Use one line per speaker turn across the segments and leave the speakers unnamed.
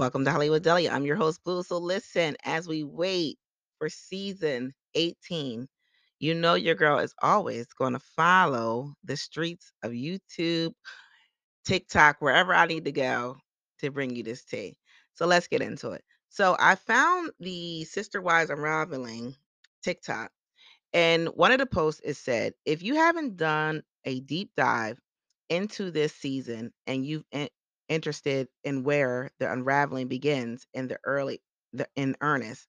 Welcome to Hollywood Deli. I'm your host, Bleu. So listen, as we wait for season 18, you know your girl is always going to follow the streets of YouTube, TikTok, wherever I need to go to bring you this tea. So let's get into it. So I found the Sister Wives Unraveling TikTok, and one of the posts is said, if you haven't done a deep dive into this season and you've interested in where the unraveling begins in the early the in earnest,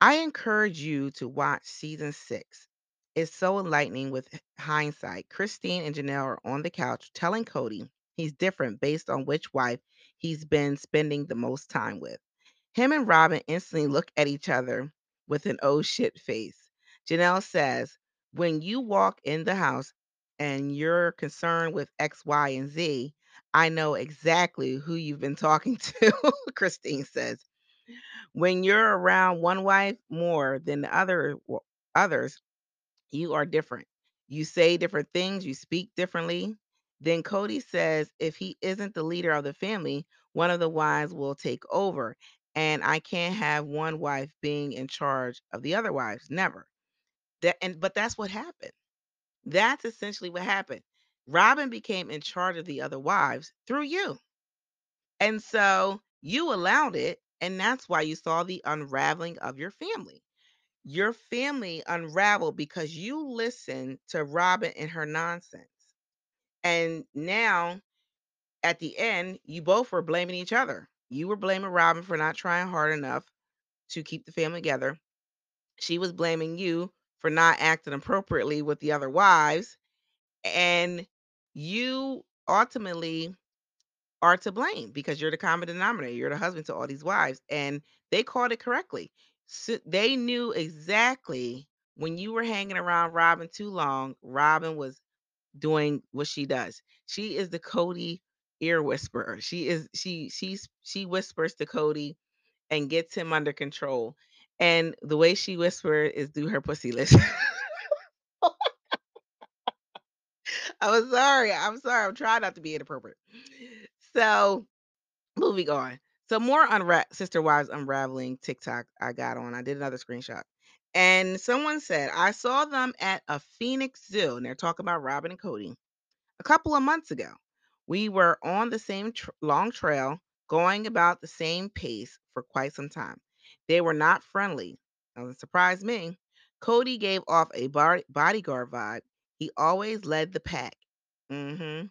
I encourage you to watch season six. It's so enlightening with hindsight. Christine and Janelle are on the couch telling Kody he's different based on which wife he's been spending the most time with. Him and Robyn instantly look at each other with an oh shit face. Janelle says, When you walk in the house and you're concerned with X, Y, and Z, I know exactly who you've been talking to, Christine says. When you're around one wife more than the other others, you are different. You say different things, you speak differently. Then Kody says if he isn't the leader of the family, one of the wives will take over. And I can't have one wife being in charge of the other wives. Never. That and but that's what happened. That's essentially what happened. Robyn became in charge of the other wives through you. And so you allowed it, and that's why you saw the unraveling of your family. Your family unraveled because you listened to Robyn and her nonsense. And now at the end, you both were blaming each other. You were blaming Robyn for not trying hard enough to keep the family together. She was blaming you for not acting appropriately with the other wives. And you ultimately are to blame because you're the common denominator. You're the husband to all these wives. And they called it correctly. So they knew exactly when you were hanging around Robyn too long, Robyn was doing what she does. She is the Kody ear whisperer. She is she she's she whispers to Kody and gets him under control. And the way she whispers is through her pussy lips. I'm sorry. I'm sorry. I'm trying not to be inappropriate. So moving on. So more unra- sister wives unraveling TikTok I got on. I did another screenshot. And someone said, I saw them at a Phoenix Zoo, and they're talking about Robyn and Kody a couple of months ago. We were on the same tr- long trail, going about the same pace for quite some time. They were not friendly. Doesn't surprise me. Kody gave off a bar- bodyguard vibe. He always led the pack. hmm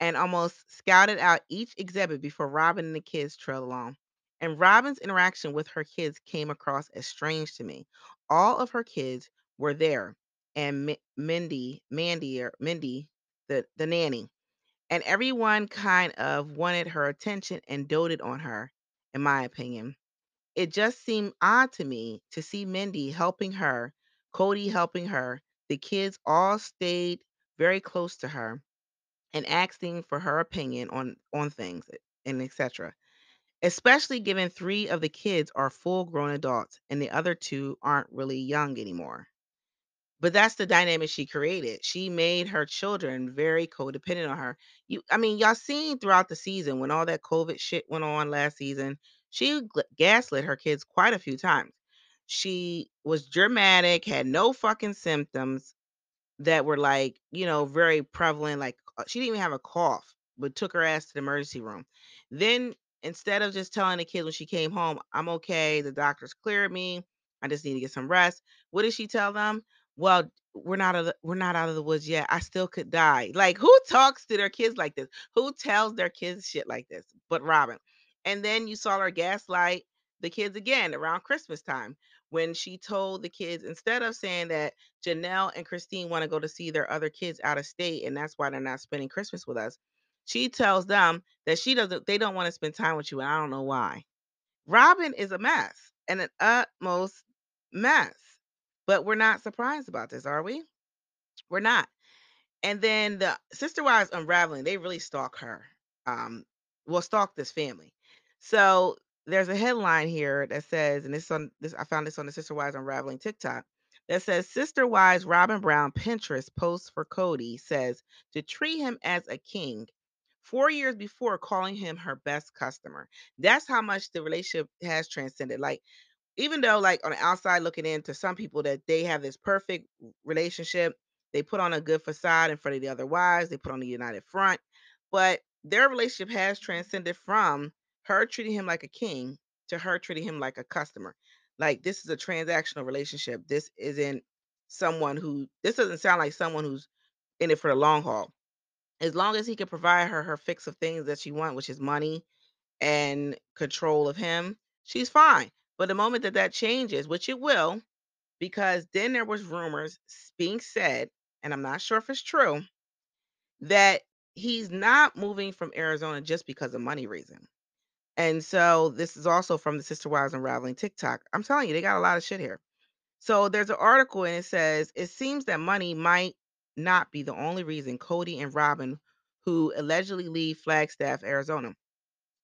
And almost scouted out each exhibit before Robyn and the kids trailed along. And Robyn's interaction with her kids came across as strange to me. All of her kids were there, and Mi- Mindy, Mandy, or Mindy, the the nanny, and everyone kind of wanted her attention and doted on her, in my opinion. It just seemed odd to me to see Mindy helping her, Kody helping her. The kids all stayed very close to her and asking for her opinion on on things eh, and etc. Especially given 3 of the kids are full-grown adults and the other 2 aren't really young anymore. But that's the dynamic she created. She made her children very codependent on her. You I mean, y'all seen throughout the season when all that COVID shit went on last season, she gaslit her kids quite a few times. She was dramatic, had no fucking symptoms that were like, you know, very prevalent. Like uh, she didn't even have a cough, but took her ass to the emergency room. Then instead of just telling the kids when she came home, I'm okay, the doctors cleared me, I just need to get some rest. What did she tell them? Well, we're not out of the, we're not out of the woods yet. I still could die. Like who talks to their kids like this? Who tells their kids shit like this? But Robyn. And then you saw her gaslight the kids again around Christmas time when she told the kids instead of saying that Janelle and Christine want to go to see their other kids out of state, and that's why they're not spending Christmas with us. She tells them that she doesn't, they don't want to spend time with you, and I don't know why. Robyn is a mess and an utmost mess. But we're not surprised about this, are we? We're not. And then the sister wives unraveling, they really stalk her. Um, well, stalk this family. So there's a headline here that says, and this on this I found this on the Sister Wives Unraveling TikTok that says Sister Wives Robyn Brown Pinterest post for Kody says to treat him as a king 4 years before calling him her best customer. That's how much the relationship has transcended. Like even though like on the outside looking in to some people that they have this perfect relationship, they put on a good facade in front of the other wives, they put on a united front, but their relationship has transcended from her treating him like a king to her treating him like a customer. Like this is a transactional relationship. This isn't someone who this doesn't sound like someone who's in it for the long haul. As long as he can provide her her fix of things that she want, which is money and control of him, she's fine. But the moment that that changes, which it will, because then there was rumors being said, and I'm not sure if it's true, that he's not moving from Arizona just because of money reason. And so this is also from the Sister Wives Unraveling TikTok. I'm telling you, they got a lot of shit here. So there's an article and it says it seems that money might not be the only reason Kody and Robyn, who allegedly leave Flagstaff, Arizona,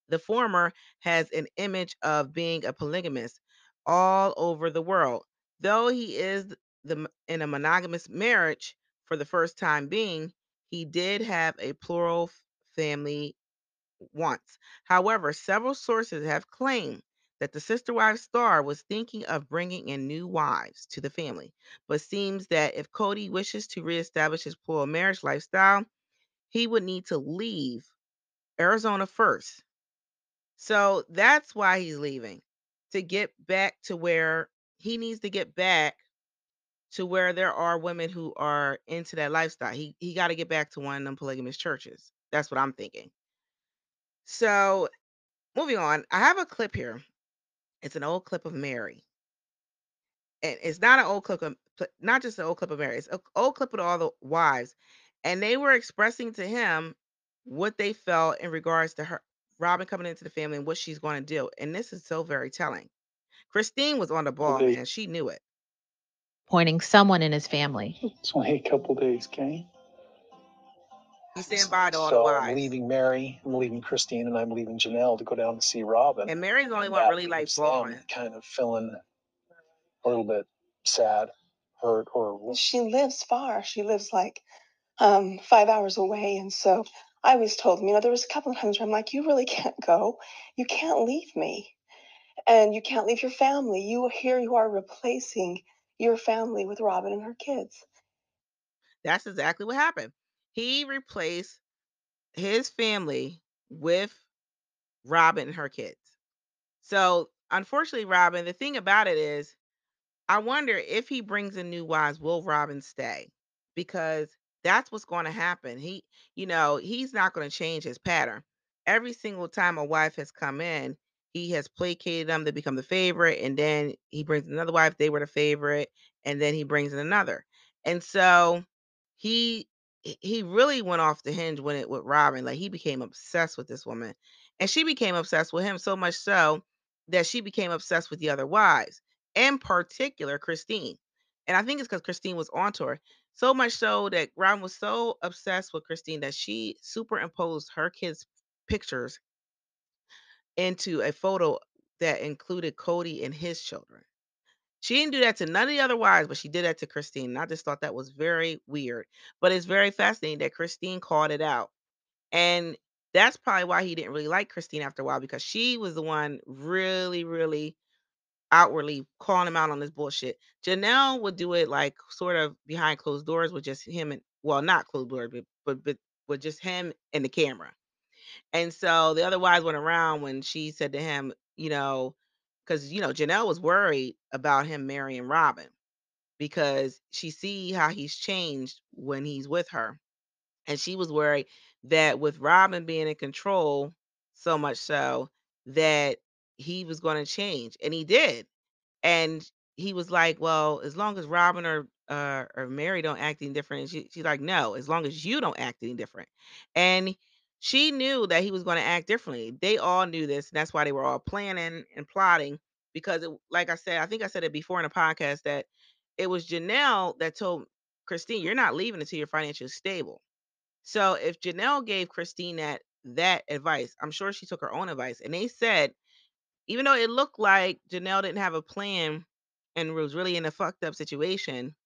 the former has an image of being a polygamist all over the world. Though he is the, in a monogamous marriage for the first time being, he did have a plural family once. However, several sources have claimed that the sister wives star was thinking of bringing in new wives to the family, but seems that if Kody wishes to reestablish his plural marriage lifestyle, he would need to leave Arizona first so that's why he's leaving to get back to where he needs to get back to where there are women who are into that lifestyle. He he got to get back to one of them polygamous churches. That's what I'm thinking. So moving on, I have a clip here. It's an old clip of Meri, and it's not an old clip of not just an old clip of Meri. It's an old clip of all the wives, and they were expressing to him what they felt in regards to her Robyn coming into the family and what she's going to do. And this is so very telling. Christine was on the
Couple
ball,
days.
man. She knew it.
Pointing someone in his family.
It's only a couple days, okay?
He stand by to all the
So I'm leaving Meri, I'm leaving Christine, and I'm leaving Janelle to go down and see Robyn.
And Meri's the only
And
one really like
leaves kind of feeling a little bit sad, hurt, or
She lives far. She lives like um, five hours away. And so I was told, him, you know, there was a couple of times where I'm like, you really can't go. You can't leave me. And you can't leave your family. You here you are replacing your family with Robyn and her kids.
That's exactly what happened. He replaced his family with Robyn and her kids. So unfortunately, Robyn, the thing about it is I wonder if he brings in new wives, will Robyn stay? Because that's what's going to happen. He, you know, he's not going to change his pattern. Every single time a wife has come in, he has placated them to become the favorite, and then he brings another wife, they were the favorite, and then he brings in another. And so he he really went off the hinge when it with Robyn. Like he became obsessed with this woman. And she became obsessed with him so much so that she became obsessed with the other wives in particular Christine. And I think it's because Christine was onto her. So much so that Robyn was so obsessed with Christine that she superimposed her kids' pictures into a photo that included Kody and his children. She didn't do that to none of the other wives, but she did that to Christine. And I just thought that was very weird. But it's very fascinating that Christine called it out. And that's probably why he didn't really like Christine after a while because she was the one really, really outwardly calling him out on this bullshit. Janelle would do it like sort of behind closed doors with just him and well, not closed doors, but but but with just him and the camera. And so the other wives went around when she said to him, you know, because you know Janelle was worried about him marrying Robyn because she see how he's changed when he's with her, and she was worried that with Robyn being in control so much so that he was going to change, and he did and he was like, "Well, as long as Robyn or uh, or Meri don't act any different," and she, she's like, "No, as long as you don't act any different." And she knew that he was going to act differently. They all knew this, and that's why they were all planning and plotting. Because, it, like I said, I think I said it before in a podcast that it was Janelle that told Christine, "You're not leaving until you're financially stable." So if Janelle gave Christine that that advice, I'm sure she took her own advice, and they said even though it looked like Janelle didn't have a plan and was really in a fucked up situation,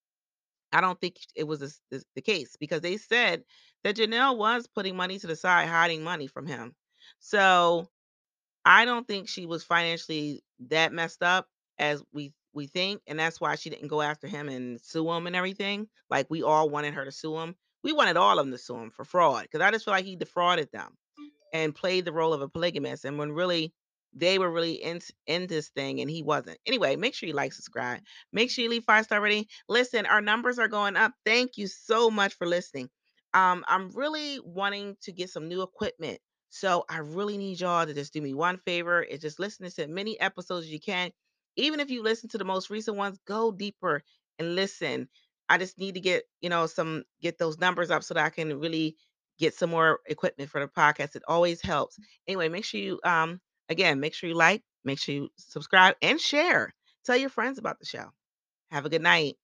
I don't think it was the, case because they said that Janelle was putting money to the side, hiding money from him. So I don't think she was financially that messed up as we we think, and that's why she didn't go after him and sue him and everything. Like we all wanted her to sue him. We wanted all of them to sue him for fraud because I just feel like he defrauded them and played the role of a polygamist. And when really they were really in in this thing and he wasn't. Anyway, make sure you like, subscribe. Make sure you leave five star rating. Listen, our numbers are going up. Thank you so much for listening. Um, I'm really wanting to get some new equipment. So I really need y'all to just do me one favor and just listen to as many episodes as you can. Even if you listen to the most recent ones, go deeper and listen. I just need to get, you know, some get those numbers up so that I can really get some more equipment for the podcast. It always helps. Anyway, make sure you um again, make sure you like, make sure you subscribe and share. Tell your friends about the show. Have a good night.